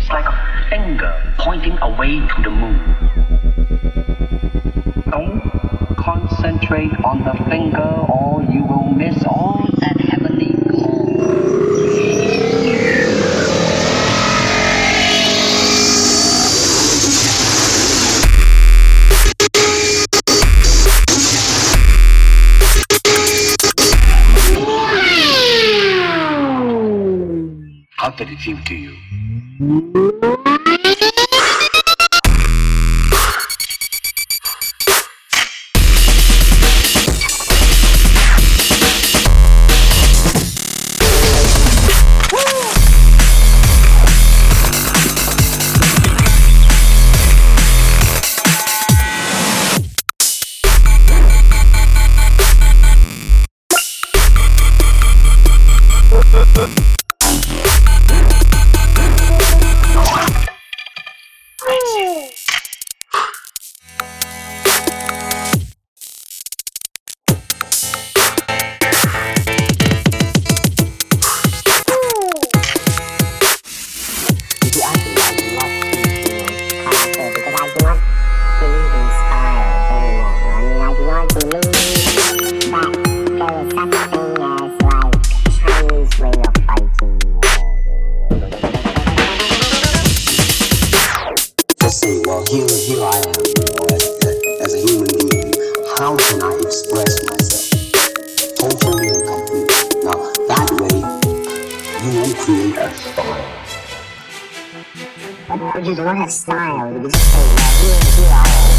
It's like a finger pointing away to the moon. Don't concentrate on the finger or you will miss all that Feel to you? Here, here I am, as, as a human being. How can I express myself totally and completely? Now, that way, you will create a style. But, but you do not have style. You just say, here, here I am.